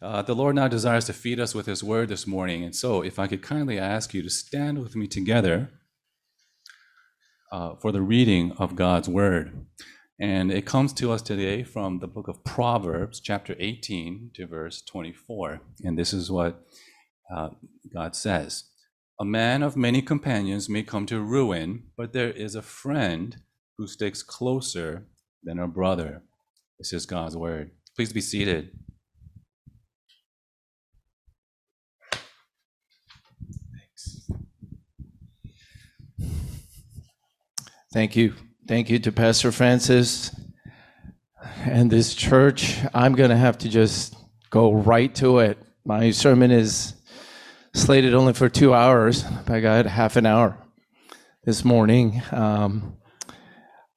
Uh, the Lord now desires to feed us with His word this morning. And so, if I could kindly ask you to stand with me together uh, for the reading of God's word. And it comes to us today from the book of Proverbs, chapter 18 to verse 24. And this is what uh, God says A man of many companions may come to ruin, but there is a friend who sticks closer than a brother. This is God's word. Please be seated. Thank you. Thank you to Pastor Francis and this church. I'm going to have to just go right to it. My sermon is slated only for two hours. I got half an hour this morning. Um,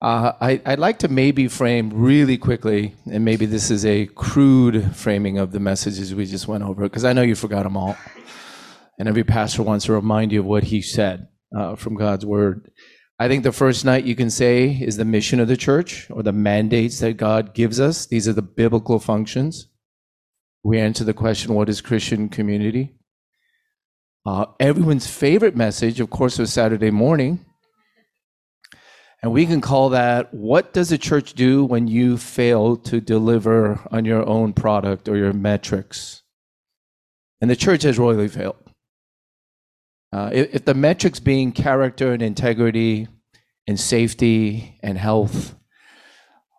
uh, I, would like to maybe frame really quickly, and maybe this is a crude framing of the messages we just went over, because I know you forgot them all. And every pastor wants to remind you of what he said uh, from God's word. I think the first night you can say is the mission of the church or the mandates that God gives us. These are the biblical functions. We answer the question, what is Christian community? Uh, everyone's favorite message, of course, was Saturday morning. And we can call that, what does a church do when you fail to deliver on your own product or your metrics? And the church has royally failed. Uh, if, if the metrics being character and integrity and safety and health,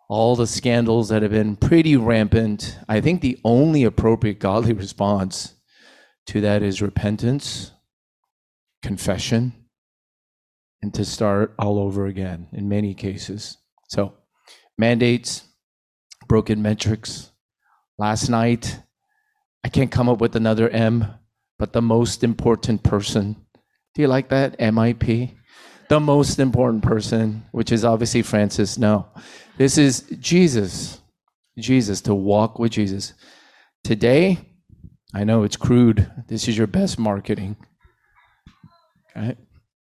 all the scandals that have been pretty rampant, I think the only appropriate godly response to that is repentance, confession, and to start all over again in many cases. So, mandates, broken metrics. Last night, I can't come up with another M, but the most important person do you like that? MIP? The most important person, which is obviously Francis. No. This is Jesus. Jesus, to walk with Jesus. Today, I know it's crude. This is your best marketing. Okay?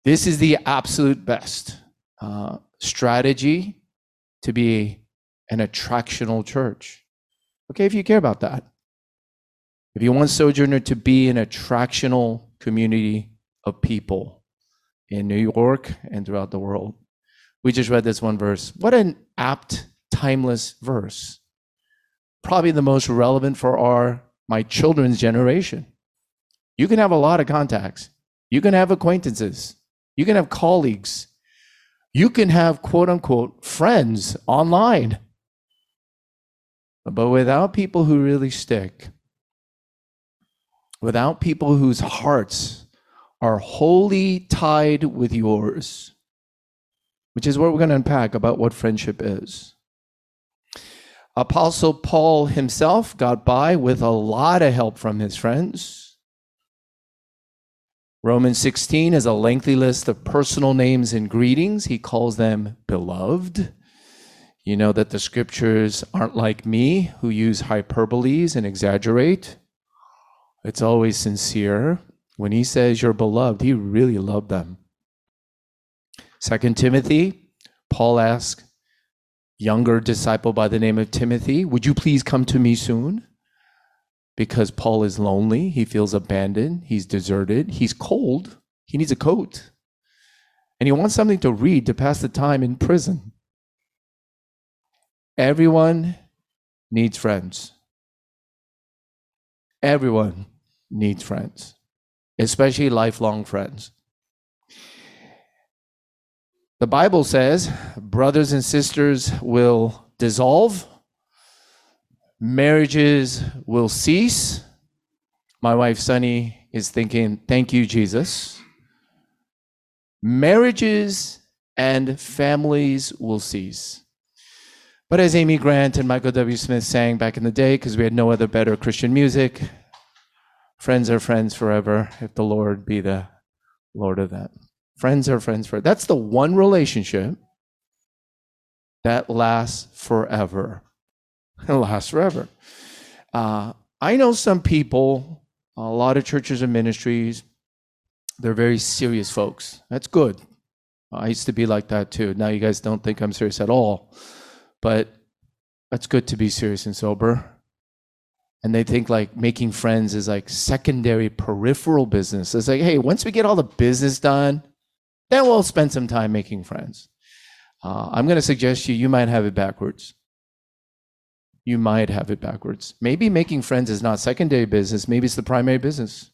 This is the absolute best uh, strategy to be an attractional church. Okay, if you care about that. If you want Sojourner to be an attractional community of people in New York and throughout the world. We just read this one verse. What an apt, timeless verse. Probably the most relevant for our my children's generation. You can have a lot of contacts. You can have acquaintances. You can have colleagues. You can have quote unquote friends online. But without people who really stick, without people whose hearts are wholly tied with yours, which is what we're going to unpack about what friendship is. Apostle Paul himself got by with a lot of help from his friends. Romans 16 is a lengthy list of personal names and greetings. He calls them beloved. You know that the scriptures aren't like me, who use hyperboles and exaggerate. It's always sincere. When he says you're beloved, he really loved them. Second Timothy, Paul asks, younger disciple by the name of Timothy, would you please come to me soon? Because Paul is lonely, he feels abandoned, he's deserted, he's cold, he needs a coat. And he wants something to read to pass the time in prison. Everyone needs friends. Everyone needs friends especially lifelong friends. The Bible says brothers and sisters will dissolve, marriages will cease. My wife Sunny is thinking, Thank you, Jesus. Marriages and families will cease. But as Amy Grant and Michael W. Smith sang back in the day, because we had no other better Christian music, Friends are friends forever if the Lord be the Lord of that. Friends are friends forever. That's the one relationship that lasts forever. It lasts forever. Uh, I know some people, a lot of churches and ministries, they're very serious folks. That's good. I used to be like that too. Now you guys don't think I'm serious at all. But that's good to be serious and sober. And they think like making friends is like secondary peripheral business. It's like, hey, once we get all the business done, then we'll spend some time making friends. Uh, I'm going to suggest you, you might have it backwards. You might have it backwards. Maybe making friends is not secondary business, maybe it's the primary business.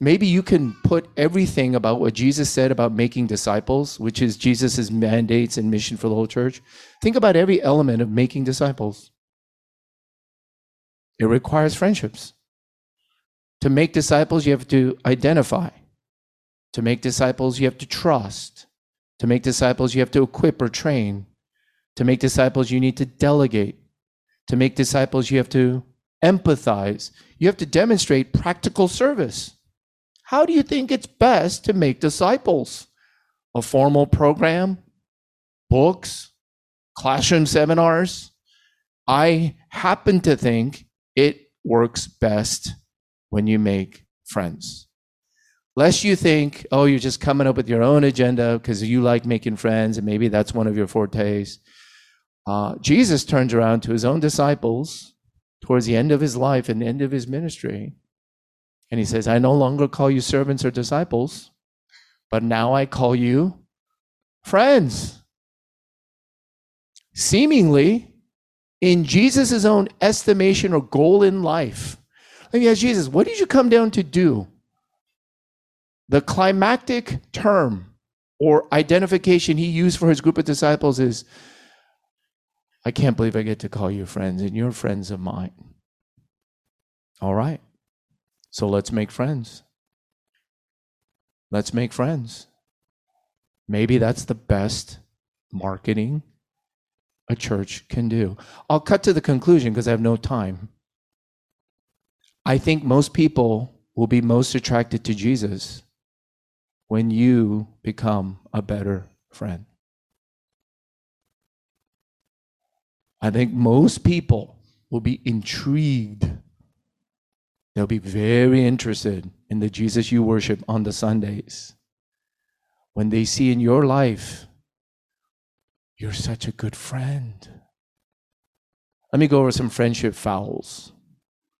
Maybe you can put everything about what Jesus said about making disciples, which is Jesus' mandates and mission for the whole church. Think about every element of making disciples. It requires friendships. To make disciples, you have to identify. To make disciples, you have to trust. To make disciples, you have to equip or train. To make disciples, you need to delegate. To make disciples, you have to empathize. You have to demonstrate practical service. How do you think it's best to make disciples? A formal program? Books? Classroom seminars? I happen to think it works best when you make friends. Lest you think, oh, you're just coming up with your own agenda because you like making friends and maybe that's one of your fortes. Uh, Jesus turns around to his own disciples towards the end of his life and the end of his ministry. And he says, I no longer call you servants or disciples, but now I call you friends. Seemingly, in Jesus' own estimation or goal in life. Let me ask Jesus, what did you come down to do? The climactic term or identification he used for his group of disciples is I can't believe I get to call you friends, and you're friends of mine. All right. So let's make friends. Let's make friends. Maybe that's the best marketing a church can do. I'll cut to the conclusion because I have no time. I think most people will be most attracted to Jesus when you become a better friend. I think most people will be intrigued. They'll be very interested in the Jesus you worship on the Sundays. When they see in your life, you're such a good friend. Let me go over some friendship fouls.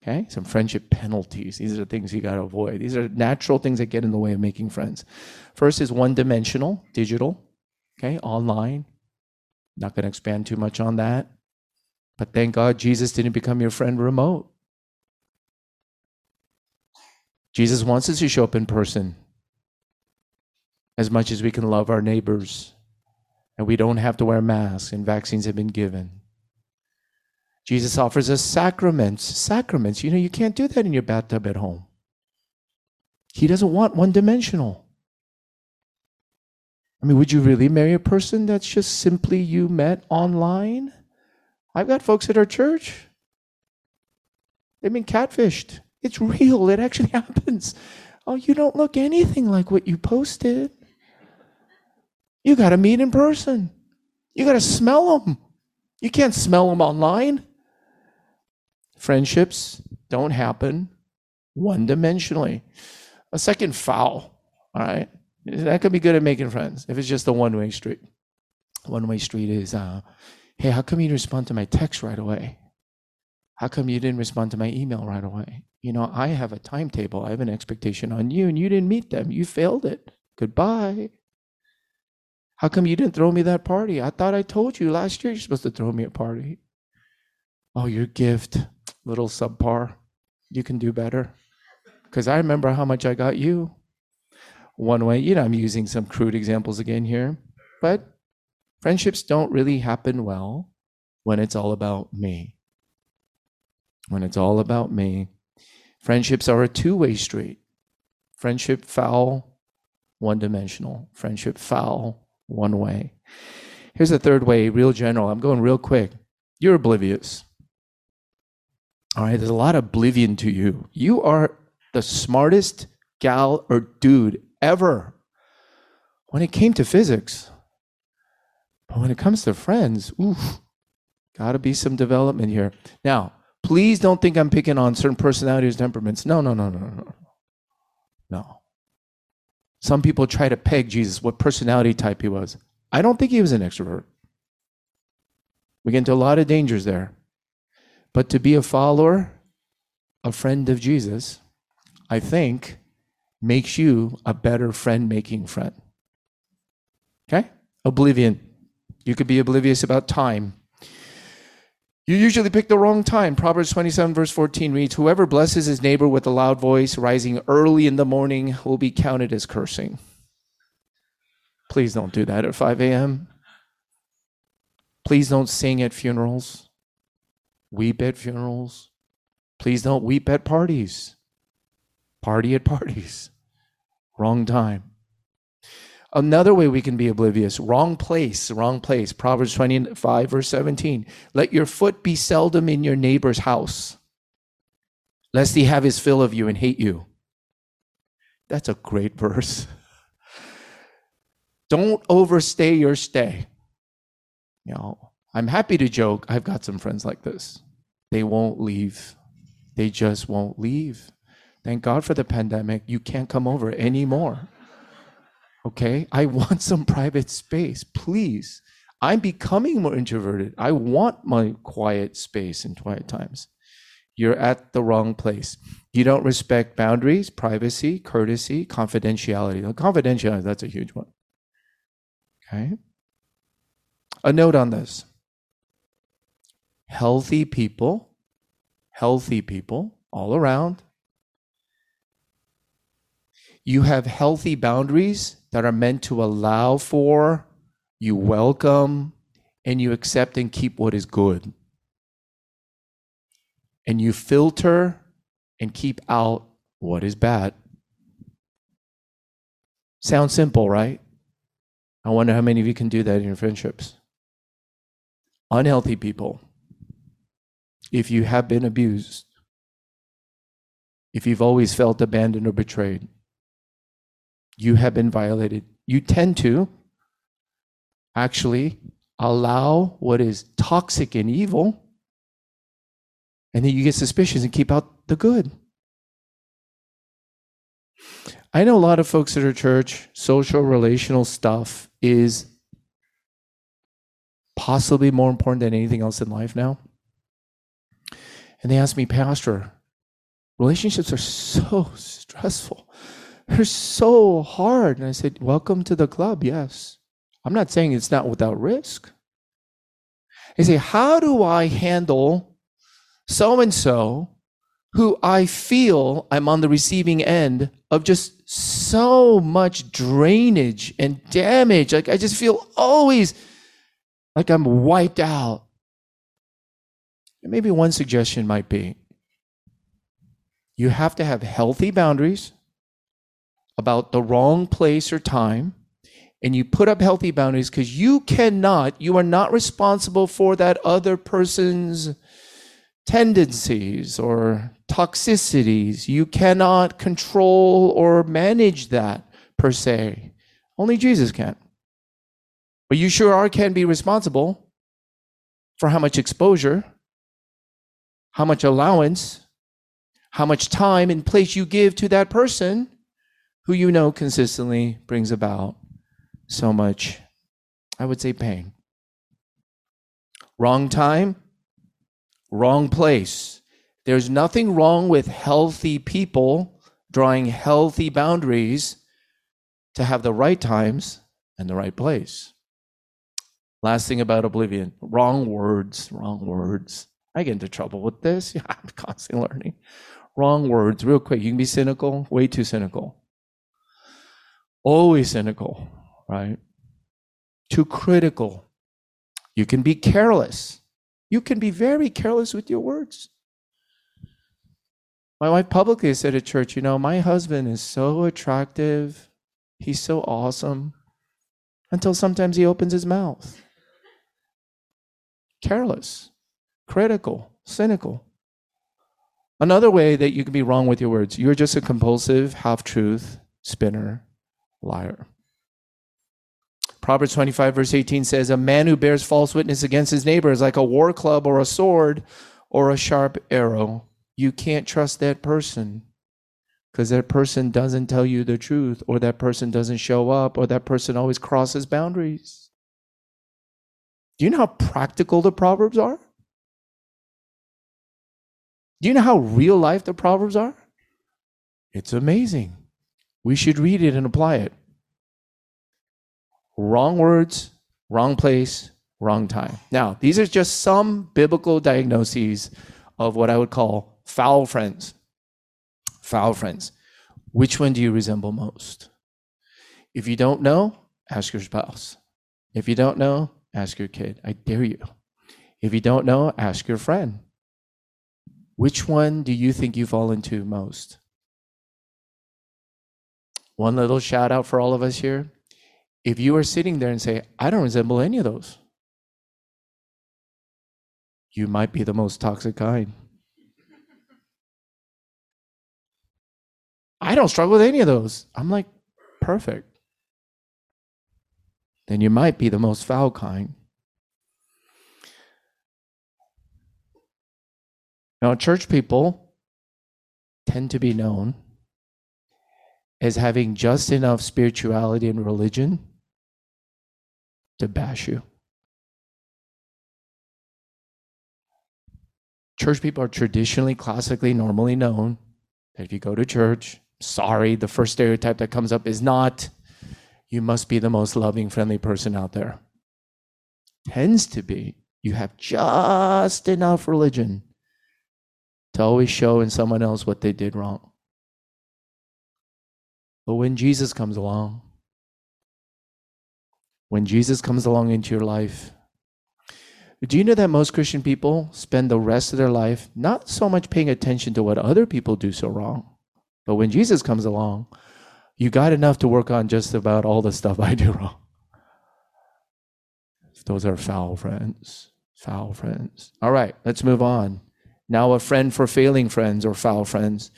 Okay, some friendship penalties. These are the things you got to avoid. These are natural things that get in the way of making friends. First is one dimensional, digital, okay, online. Not going to expand too much on that. But thank God Jesus didn't become your friend remote. Jesus wants us to show up in person as much as we can love our neighbors. And we don't have to wear masks, and vaccines have been given. Jesus offers us sacraments. Sacraments. You know, you can't do that in your bathtub at home. He doesn't want one dimensional. I mean, would you really marry a person that's just simply you met online? I've got folks at our church. They've been catfished. It's real. It actually happens. Oh, you don't look anything like what you posted. You got to meet in person. You got to smell them. You can't smell them online. Friendships don't happen one dimensionally. A second foul, all right? That could be good at making friends if it's just a one way street. One way street is uh, Hey, how come you respond to my text right away? How come you didn't respond to my email right away? You know, I have a timetable, I have an expectation on you, and you didn't meet them. You failed it. Goodbye. How come you didn't throw me that party? I thought I told you last year you're supposed to throw me a party. Oh, your gift, little subpar. You can do better. Because I remember how much I got you. One way, you know, I'm using some crude examples again here, but Friendships don't really happen well when it's all about me. When it's all about me. Friendships are a two way street. Friendship foul, one dimensional. Friendship foul, one way. Here's the third way, real general. I'm going real quick. You're oblivious. All right, there's a lot of oblivion to you. You are the smartest gal or dude ever. When it came to physics, but when it comes to friends, oof, got to be some development here. Now, please don't think I'm picking on certain personalities, temperaments. No, no, no, no, no. No. Some people try to peg Jesus, what personality type he was. I don't think he was an extrovert. We get into a lot of dangers there. But to be a follower, a friend of Jesus, I think, makes you a better friend making friend. Okay? Oblivion. You could be oblivious about time. You usually pick the wrong time. Proverbs 27, verse 14 reads Whoever blesses his neighbor with a loud voice, rising early in the morning, will be counted as cursing. Please don't do that at 5 a.m. Please don't sing at funerals, weep at funerals. Please don't weep at parties, party at parties. Wrong time. Another way we can be oblivious wrong place, wrong place. Proverbs 25, verse 17. Let your foot be seldom in your neighbor's house, lest he have his fill of you and hate you. That's a great verse. Don't overstay your stay. You know, I'm happy to joke. I've got some friends like this. They won't leave. They just won't leave. Thank God for the pandemic. You can't come over anymore. Okay? I want some private space, please. I'm becoming more introverted. I want my quiet space and quiet times. You're at the wrong place. You don't respect boundaries, privacy, courtesy, confidentiality. Confidentiality, that's a huge one. Okay? A note on this healthy people, healthy people all around. You have healthy boundaries that are meant to allow for, you welcome, and you accept and keep what is good. And you filter and keep out what is bad. Sounds simple, right? I wonder how many of you can do that in your friendships. Unhealthy people, if you have been abused, if you've always felt abandoned or betrayed, you have been violated. You tend to actually allow what is toxic and evil, and then you get suspicious and keep out the good. I know a lot of folks at our church, social relational stuff is possibly more important than anything else in life now. And they ask me, Pastor, relationships are so stressful. They're so hard. And I said, Welcome to the club, yes. I'm not saying it's not without risk. They say, How do I handle so and so who I feel I'm on the receiving end of just so much drainage and damage? Like I just feel always like I'm wiped out. Maybe one suggestion might be you have to have healthy boundaries about the wrong place or time and you put up healthy boundaries because you cannot, you are not responsible for that other person's tendencies or toxicities. You cannot control or manage that per se. Only Jesus can. But you sure are can be responsible for how much exposure, how much allowance, how much time and place you give to that person who you know consistently brings about so much, I would say, pain. Wrong time, wrong place. There's nothing wrong with healthy people drawing healthy boundaries to have the right times and the right place. Last thing about oblivion wrong words, wrong words. I get into trouble with this. Yeah, I'm constantly learning. Wrong words, real quick. You can be cynical, way too cynical always cynical, right? Too critical. You can be careless. You can be very careless with your words. My wife publicly said at church, you know, my husband is so attractive. He's so awesome until sometimes he opens his mouth. Careless, critical, cynical. Another way that you can be wrong with your words, you're just a compulsive half truth spinner liar. Proverbs 25, verse 18 says, A man who bears false witness against his neighbor is like a war club or a sword or a sharp arrow. You can't trust that person because that person doesn't tell you the truth, or that person doesn't show up, or that person always crosses boundaries. Do you know how practical the Proverbs are? Do you know how real life the Proverbs are? It's amazing. We should read it and apply it. Wrong words, wrong place, wrong time. Now, these are just some biblical diagnoses of what I would call foul friends. Foul friends. Which one do you resemble most? If you don't know, ask your spouse. If you don't know, ask your kid. I dare you. If you don't know, ask your friend. Which one do you think you fall into most? One little shout out for all of us here. If you are sitting there and say, I don't resemble any of those, you might be the most toxic kind. I don't struggle with any of those. I'm like, perfect. Then you might be the most foul kind. Now, church people tend to be known as having just enough spirituality and religion to bash you. Church people are traditionally, classically, normally known that if you go to church, sorry, the first stereotype that comes up is not, you must be the most loving, friendly person out there. Tends to be, you have just enough religion to always show in someone else what they did wrong. But when Jesus comes along, when Jesus comes along into your life, do you know that most Christian people spend the rest of their life not so much paying attention to what other people do so wrong, but when Jesus comes along, you got enough to work on just about all the stuff I do wrong. Those are foul friends. Foul friends. All right, let's move on. Now, a friend for failing friends or foul friends.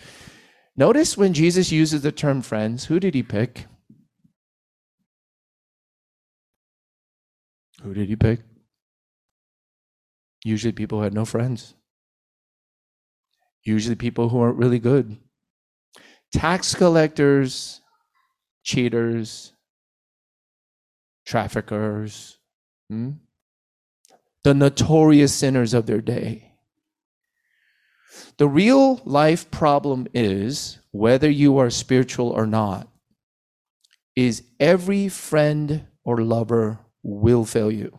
Notice when Jesus uses the term friends, who did he pick? Who did he pick? Usually people who had no friends. Usually people who aren't really good. Tax collectors, cheaters, traffickers, hmm? the notorious sinners of their day. The real life problem is whether you are spiritual or not, is every friend or lover will fail you.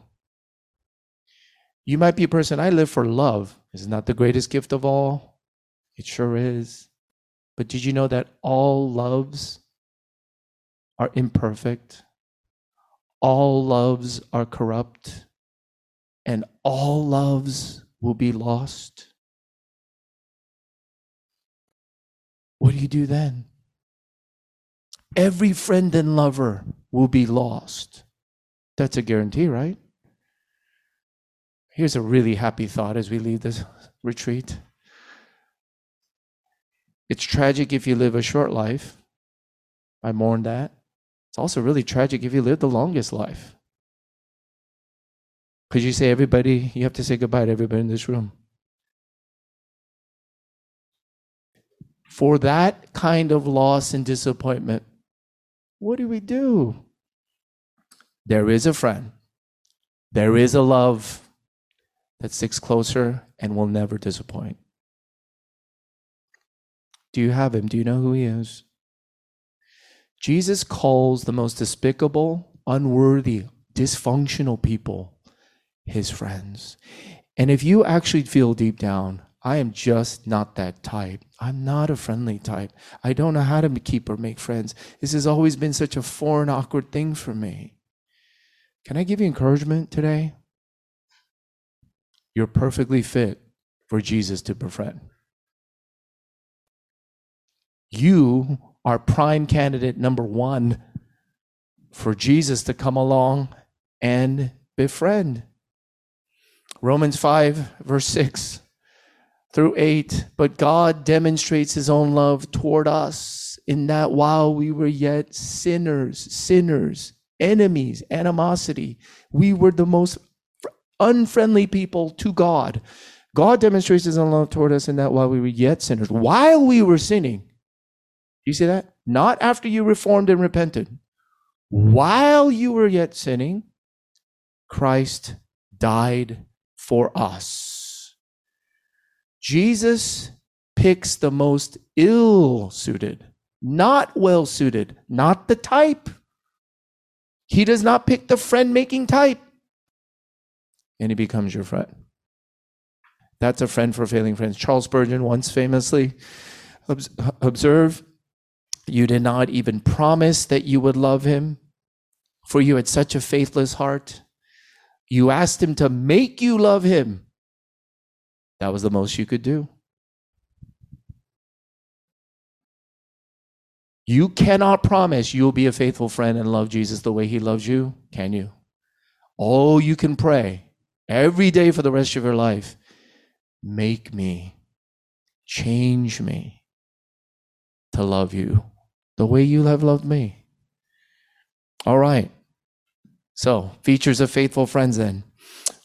You might be a person, I live for love. Is not the greatest gift of all? It sure is. But did you know that all loves are imperfect? All loves are corrupt, and all loves will be lost. What do you do then? Every friend and lover will be lost. That's a guarantee, right? Here's a really happy thought as we leave this retreat. It's tragic if you live a short life. I mourn that. It's also really tragic if you live the longest life. Because you say everybody, you have to say goodbye to everybody in this room? For that kind of loss and disappointment, what do we do? There is a friend, there is a love that sticks closer and will never disappoint. Do you have him? Do you know who he is? Jesus calls the most despicable, unworthy, dysfunctional people his friends. And if you actually feel deep down, I am just not that type. I'm not a friendly type. I don't know how to keep or make friends. This has always been such a foreign, awkward thing for me. Can I give you encouragement today? You're perfectly fit for Jesus to befriend. You are prime candidate number one for Jesus to come along and befriend. Romans 5, verse 6 through 8. But God demonstrates his own love toward us in that while we were yet sinners, sinners, enemies, animosity, we were the most unfriendly people to God. God demonstrates his own love toward us in that while we were yet sinners, while we were sinning, you see that? Not after you reformed and repented. While you were yet sinning, Christ died for us. Jesus picks the most ill suited, not well suited, not the type. He does not pick the friend making type. And he becomes your friend. That's a friend for failing friends. Charles Spurgeon once famously observed, You did not even promise that you would love him, for you had such a faithless heart. You asked him to make you love him. That was the most you could do. You cannot promise you'll be a faithful friend and love Jesus the way he loves you, can you? All you can pray every day for the rest of your life make me, change me to love you the way you have loved me. All right. So, features of faithful friends then.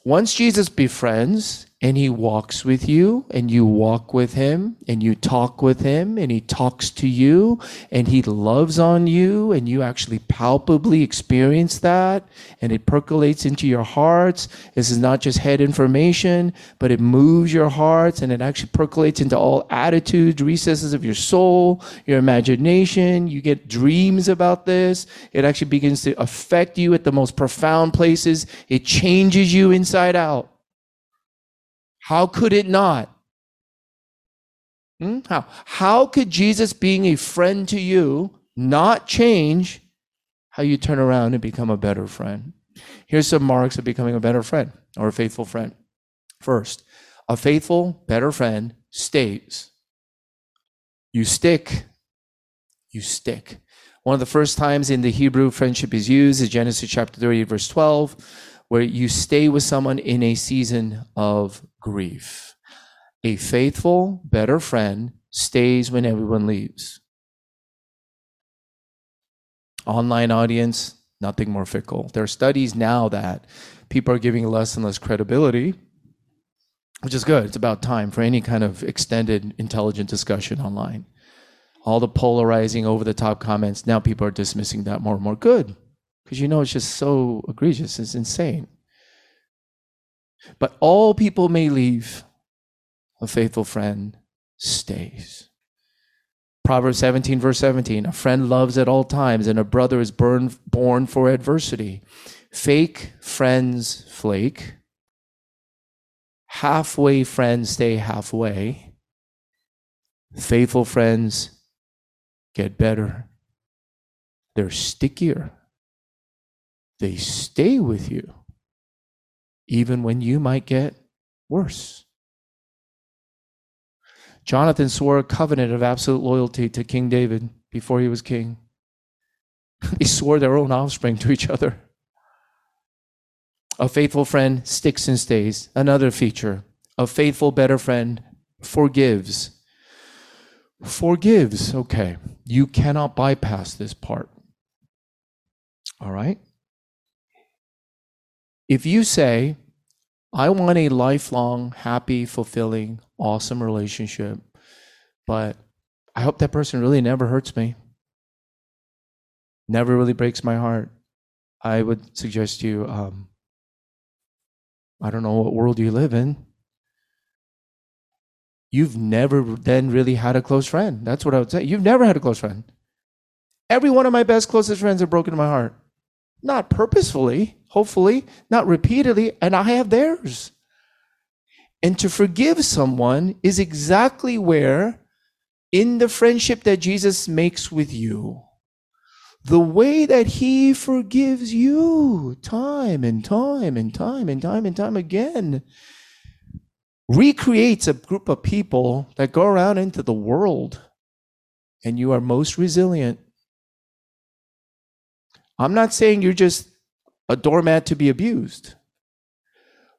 Once Jesus befriends, and he walks with you and you walk with him and you talk with him and he talks to you and he loves on you and you actually palpably experience that and it percolates into your hearts. This is not just head information but it moves your hearts and it actually percolates into all attitudes recesses of your soul your imagination. You get dreams about this. It actually begins to affect you at the most profound places. It changes you inside out how could it not? Hmm? How? How could Jesus being a friend to you not change how you turn around and become a better friend? Here's some marks of becoming a better friend or a faithful friend. First, a faithful, better friend stays. You stick, you stick. One of the first times in the Hebrew friendship is used is Genesis chapter 30, verse 12 where you stay with someone in a season of grief. A faithful, better friend stays when everyone leaves. Online audience, nothing more fickle. There are studies now that people are giving less and less credibility, which is good. It's about time for any kind of extended, intelligent discussion online. All the polarizing, over the top comments, now people are dismissing that more and more. Good because you know it's just so egregious, it's insane. But all people may leave, a faithful friend stays. Proverbs 17, verse 17 A friend loves at all times, and a brother is born, born for adversity. Fake friends flake. Halfway friends stay halfway. Faithful friends get better. They're stickier they stay with you, even when you might get worse. Jonathan swore a covenant of absolute loyalty to King David before he was king. they swore their own offspring to each other. A faithful friend sticks and stays. Another feature. A faithful, better friend forgives. Forgives. Okay. You cannot bypass this part. All right? If you say, I want a lifelong, happy, fulfilling, awesome relationship, but I hope that person really never hurts me, never really breaks my heart, I would suggest you, um, I don't know what world you live in. You've never then really had a close friend. That's what I would say. You've never had a close friend. Every one of my best, closest friends have broken my heart. Not purposefully, hopefully, not repeatedly, and I have theirs. And to forgive someone is exactly where, in the friendship that Jesus makes with you, the way that he forgives you time and time and time and time and time again recreates a group of people that go around into the world and you are most resilient. I'm not saying you're just a doormat to be abused,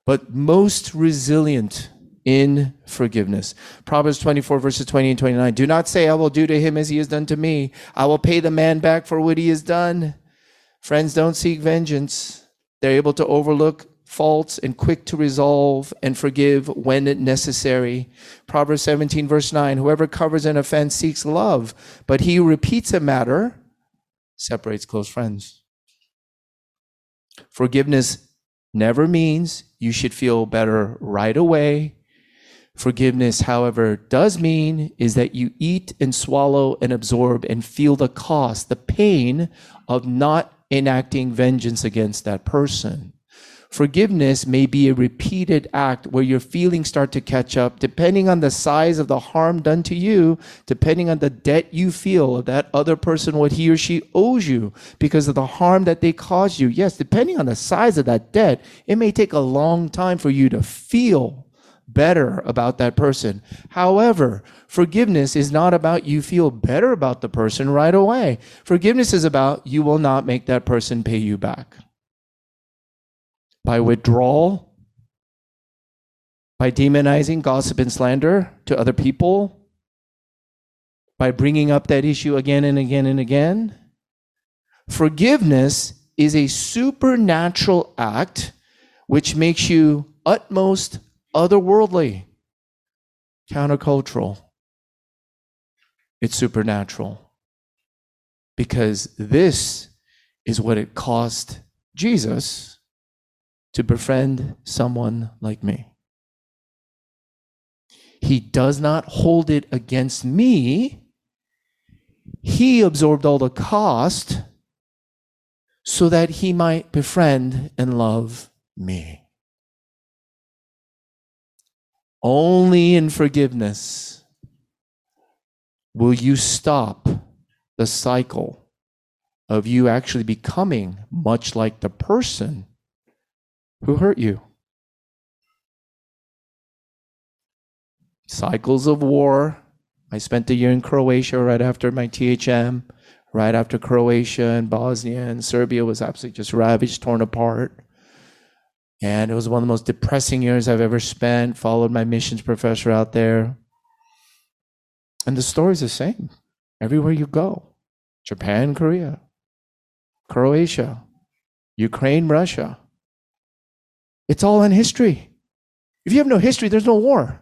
but most resilient in forgiveness. Proverbs 24, verses 20 and 29. Do not say, I will do to him as he has done to me. I will pay the man back for what he has done. Friends don't seek vengeance, they're able to overlook faults and quick to resolve and forgive when necessary. Proverbs 17, verse 9 Whoever covers an offense seeks love, but he who repeats a matter separates close friends. Forgiveness never means you should feel better right away. Forgiveness, however, does mean is that you eat and swallow and absorb and feel the cost, the pain of not enacting vengeance against that person. Forgiveness may be a repeated act where your feelings start to catch up, depending on the size of the harm done to you, depending on the debt you feel of that other person, what he or she owes you because of the harm that they caused you. Yes, depending on the size of that debt, it may take a long time for you to feel better about that person. However, forgiveness is not about you feel better about the person right away. Forgiveness is about you will not make that person pay you back by withdrawal, by demonizing gossip and slander to other people, by bringing up that issue again and again and again. Forgiveness is a supernatural act which makes you utmost otherworldly, countercultural. It's supernatural. Because this is what it cost Jesus to befriend someone like me. He does not hold it against me. He absorbed all the cost so that he might befriend and love me. Only in forgiveness will you stop the cycle of you actually becoming much like the person who hurt you. Cycles of war. I spent a year in Croatia right after my THM, right after Croatia and Bosnia and Serbia was absolutely just ravaged, torn apart. And it was one of the most depressing years I've ever spent. Followed my missions professor out there. And the story's the same everywhere you go Japan, Korea, Croatia, Ukraine, Russia. It's all in history. If you have no history, there's no war.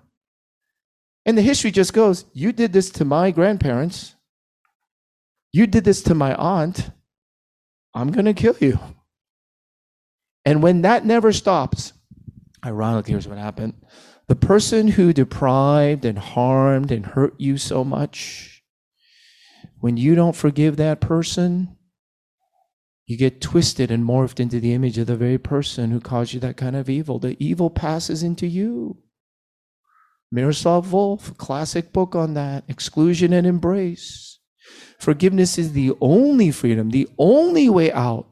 And the history just goes you did this to my grandparents, you did this to my aunt, I'm going to kill you. And when that never stops, ironically, here's what happened the person who deprived and harmed and hurt you so much, when you don't forgive that person, you get twisted and morphed into the image of the very person who caused you that kind of evil. The evil passes into you. Miroslav Volf, classic book on that exclusion and embrace. Forgiveness is the only freedom, the only way out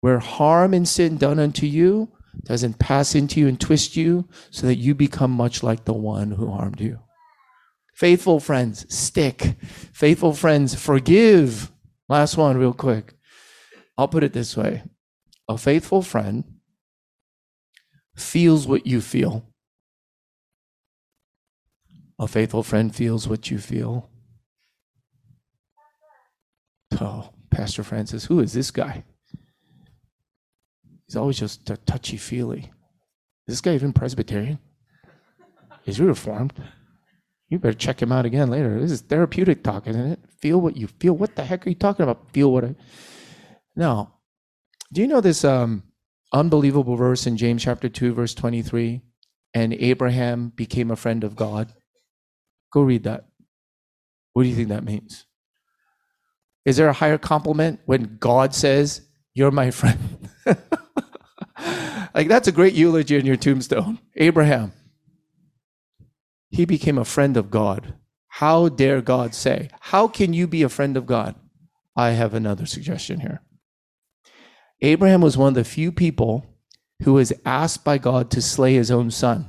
where harm and sin done unto you doesn't pass into you and twist you so that you become much like the one who harmed you. Faithful friends, stick. Faithful friends, forgive. Last one, real quick. I'll put it this way a faithful friend feels what you feel. A faithful friend feels what you feel. Oh, Pastor Francis, who is this guy? He's always just a touchy feely. Is this guy even Presbyterian? Is he reformed? You better check him out again later. This is therapeutic talk, isn't it? Feel what you feel. What the heck are you talking about? Feel what I. Now, do you know this um, unbelievable verse in James chapter 2, verse 23? And Abraham became a friend of God. Go read that. What do you think that means? Is there a higher compliment when God says, You're my friend? like, that's a great eulogy in your tombstone. Abraham, he became a friend of God. How dare God say? How can you be a friend of God? I have another suggestion here. Abraham was one of the few people who was asked by God to slay his own son.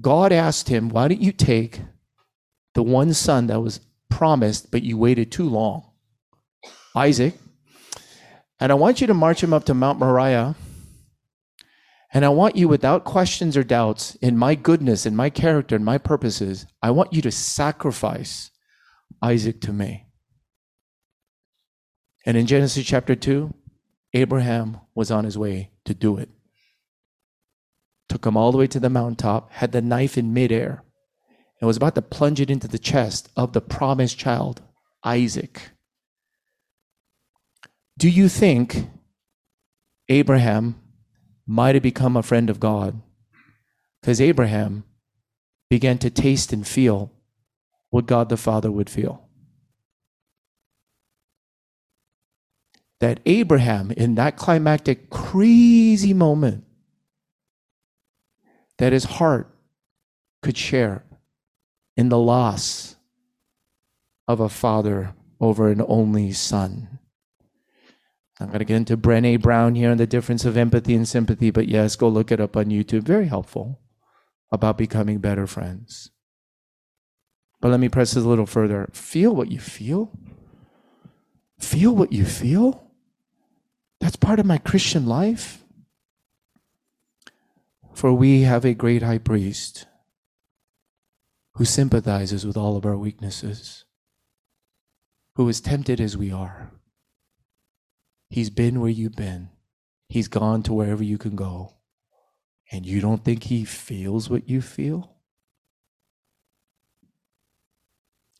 God asked him, Why don't you take the one son that was promised, but you waited too long? Isaac. And I want you to march him up to Mount Moriah. And I want you, without questions or doubts, in my goodness, in my character, in my purposes, I want you to sacrifice Isaac to me. And in Genesis chapter 2, Abraham was on his way to do it. Took him all the way to the mountaintop, had the knife in midair, and was about to plunge it into the chest of the promised child, Isaac. Do you think Abraham might have become a friend of God Because Abraham began to taste and feel what God the Father would feel. That Abraham, in that climactic, crazy moment, that his heart could share in the loss of a father over an only son. I'm going to get into Brene Brown here and the difference of empathy and sympathy, but yes, go look it up on YouTube. Very helpful about becoming better friends. But let me press this a little further. Feel what you feel. Feel what you feel. That's part of my Christian life. For we have a great high priest who sympathizes with all of our weaknesses, who is tempted as we are. He's been where you've been, he's gone to wherever you can go. And you don't think he feels what you feel?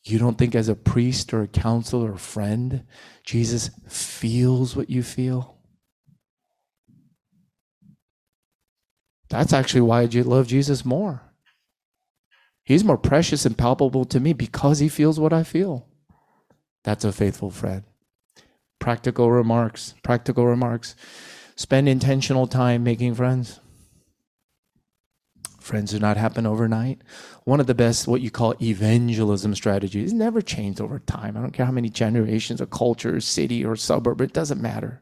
You don't think, as a priest or a counselor or a friend, Jesus feels what you feel? That's actually why I love Jesus more. He's more precious and palpable to me because he feels what I feel. That's a faithful friend. Practical remarks. Practical remarks. Spend intentional time making friends. Friends do not happen overnight. One of the best, what you call evangelism strategies, never changed over time. I don't care how many generations, or culture, city, or suburb, it doesn't matter.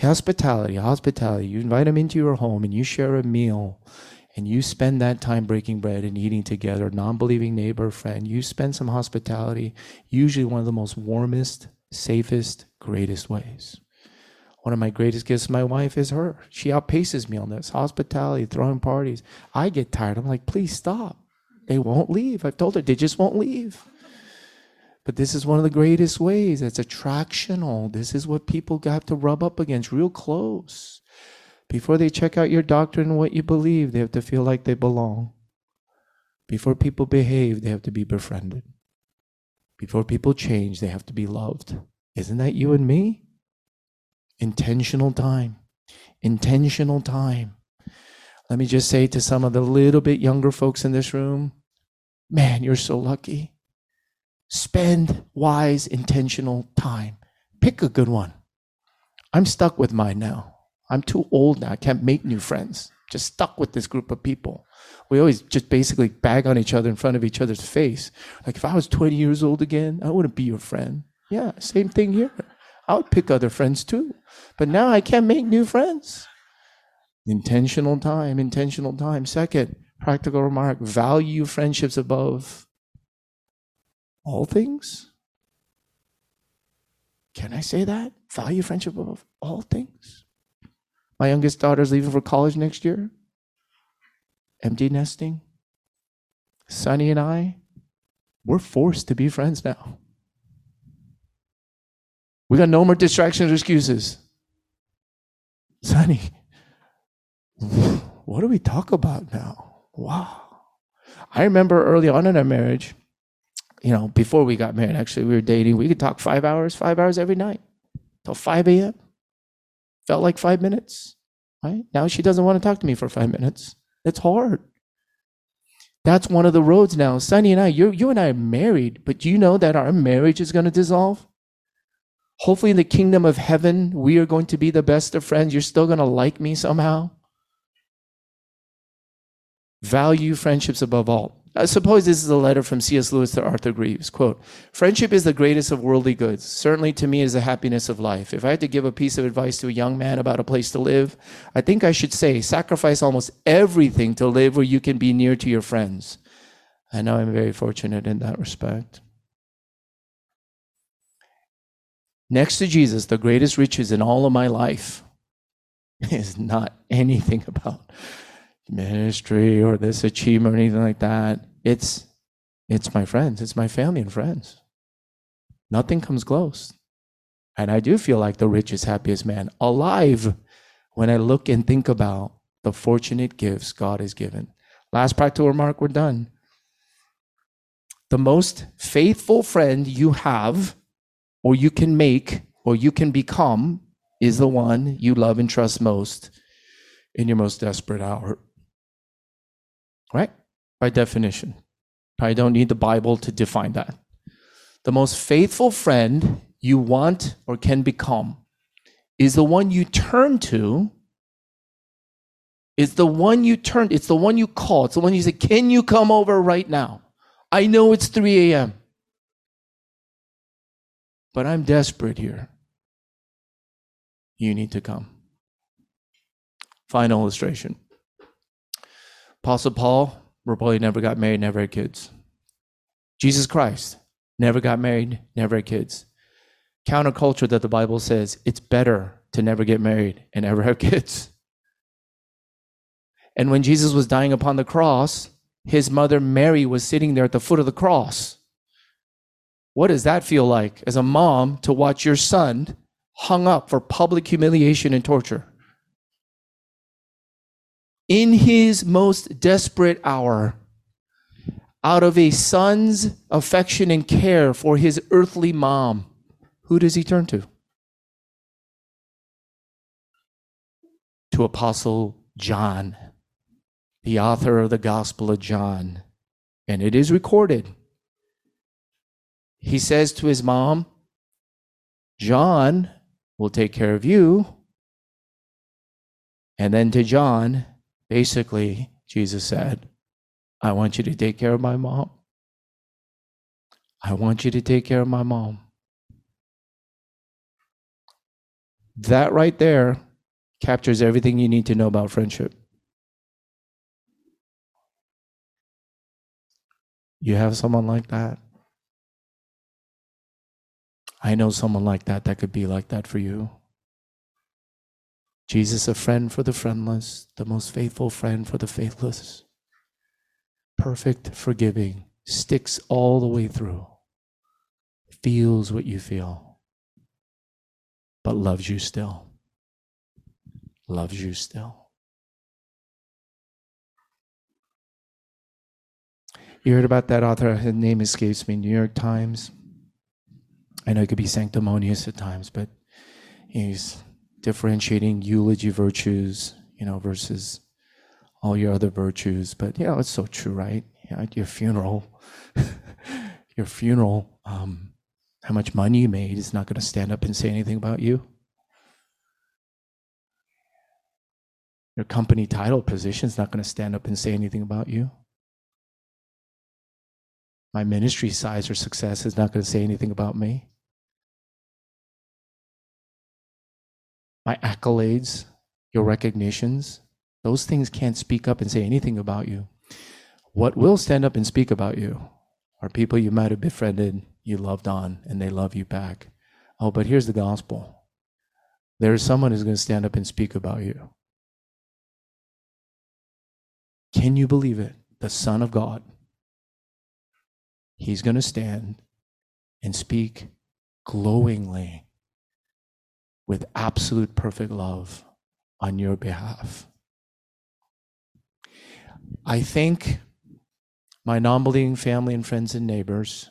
Hospitality, hospitality. You invite them into your home and you share a meal and you spend that time breaking bread and eating together, non believing neighbor, friend, you spend some hospitality, usually one of the most warmest, safest, greatest ways. One of my greatest gifts to my wife is her. She outpaces me on this hospitality, throwing parties. I get tired. I'm like, please stop. They won't leave. I've told her they just won't leave. But this is one of the greatest ways. It's attractional. This is what people have to rub up against real close. Before they check out your doctrine and what you believe, they have to feel like they belong. Before people behave, they have to be befriended. Before people change, they have to be loved. Isn't that you and me? Intentional time. Intentional time. Let me just say to some of the little bit younger folks in this room man, you're so lucky. Spend wise, intentional time. Pick a good one. I'm stuck with mine now. I'm too old now. I can't make new friends. Just stuck with this group of people. We always just basically bag on each other in front of each other's face. Like if I was 20 years old again, I wouldn't be your friend. Yeah, same thing here. I would pick other friends too. But now I can't make new friends. Intentional time, intentional time. Second, practical remark value friendships above all things. Can I say that? Value friendship above all things. My youngest daughter's leaving for college next year. Empty nesting. Sonny and I, we're forced to be friends now. We got no more distractions or excuses. Sonny, what do we talk about now? Wow. I remember early on in our marriage, you know, before we got married, actually, we were dating, we could talk five hours, five hours every night till 5 a.m. Felt like five minutes. Right? Now she doesn't want to talk to me for five minutes. It's hard. That's one of the roads now. Sonny and I, you you and I are married, but do you know that our marriage is going to dissolve? Hopefully, in the kingdom of heaven, we are going to be the best of friends. You're still going to like me somehow. Value friendships above all. I suppose this is a letter from C.S. Lewis to Arthur Greeves. Quote, Friendship is the greatest of worldly goods. Certainly to me is the happiness of life. If I had to give a piece of advice to a young man about a place to live, I think I should say sacrifice almost everything to live where you can be near to your friends. I know I'm very fortunate in that respect. Next to Jesus, the greatest riches in all of my life is not anything about ministry or this achievement or anything like that. It's it's my friends, it's my family and friends. Nothing comes close. And I do feel like the richest, happiest man alive when I look and think about the fortunate gifts God has given. Last practical remark, we're done. The most faithful friend you have, or you can make, or you can become, is the one you love and trust most in your most desperate hour. Right? By definition. I don't need the Bible to define that. The most faithful friend you want or can become is the one you turn to. It's the one you turn, it's the one you call. It's the one you say, Can you come over right now? I know it's 3 a.m., but I'm desperate here. You need to come. Final illustration. Apostle Paul probably never got married, never had kids. Jesus Christ never got married, never had kids. Counterculture that the Bible says it's better to never get married and ever have kids. And when Jesus was dying upon the cross, his mother Mary was sitting there at the foot of the cross. What does that feel like as a mom to watch your son hung up for public humiliation and torture? In his most desperate hour, out of a son's affection and care for his earthly mom, who does he turn to? To Apostle John, the author of the Gospel of John. And it is recorded. He says to his mom, John will take care of you. And then to John, basically, Jesus said, I want you to take care of my mom. I want you to take care of my mom. That right there captures everything you need to know about friendship. You have someone like that. I know someone like that that could be like that for you. Jesus, a friend for the friendless, the most faithful friend for the faithless perfect, forgiving, sticks all the way through, feels what you feel, but loves you still. Loves you still. You heard about that author, his name escapes me, New York Times. I know it could be sanctimonious at times, but he's differentiating eulogy virtues, you know, versus all your other virtues. But know, it's so true, right? At your funeral, your funeral, um, how much money you made is not going to stand up and say anything about you. Your company title position is not going to stand up and say anything about you. My ministry size or success is not going to say anything about me. My accolades, your recognitions, those things can't speak up and say anything about you. What will stand up and speak about you are people you might have befriended, you loved on, and they love you back. Oh, but here's the gospel there is someone who's going to stand up and speak about you. Can you believe it? The Son of God. He's going to stand and speak glowingly with absolute perfect love on your behalf. I think my non believing family and friends and neighbors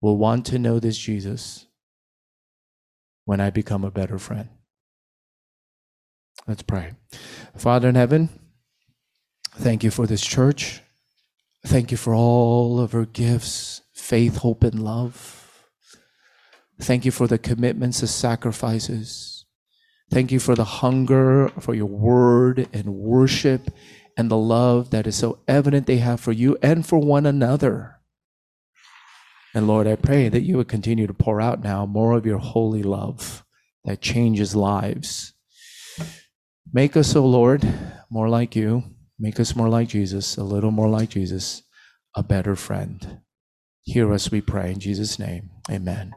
will want to know this Jesus when I become a better friend. Let's pray. Father in heaven, thank you for this church. Thank you for all of her gifts, faith, hope, and love. Thank you for the commitments, the sacrifices. Thank you for the hunger for your word and worship and the love that is so evident they have for you and for one another. And Lord, I pray that you would continue to pour out now more of your holy love that changes lives. Make us, O oh Lord, more like you. Make us more like Jesus, a little more like Jesus, a better friend. Hear us, we pray, in Jesus' name. Amen.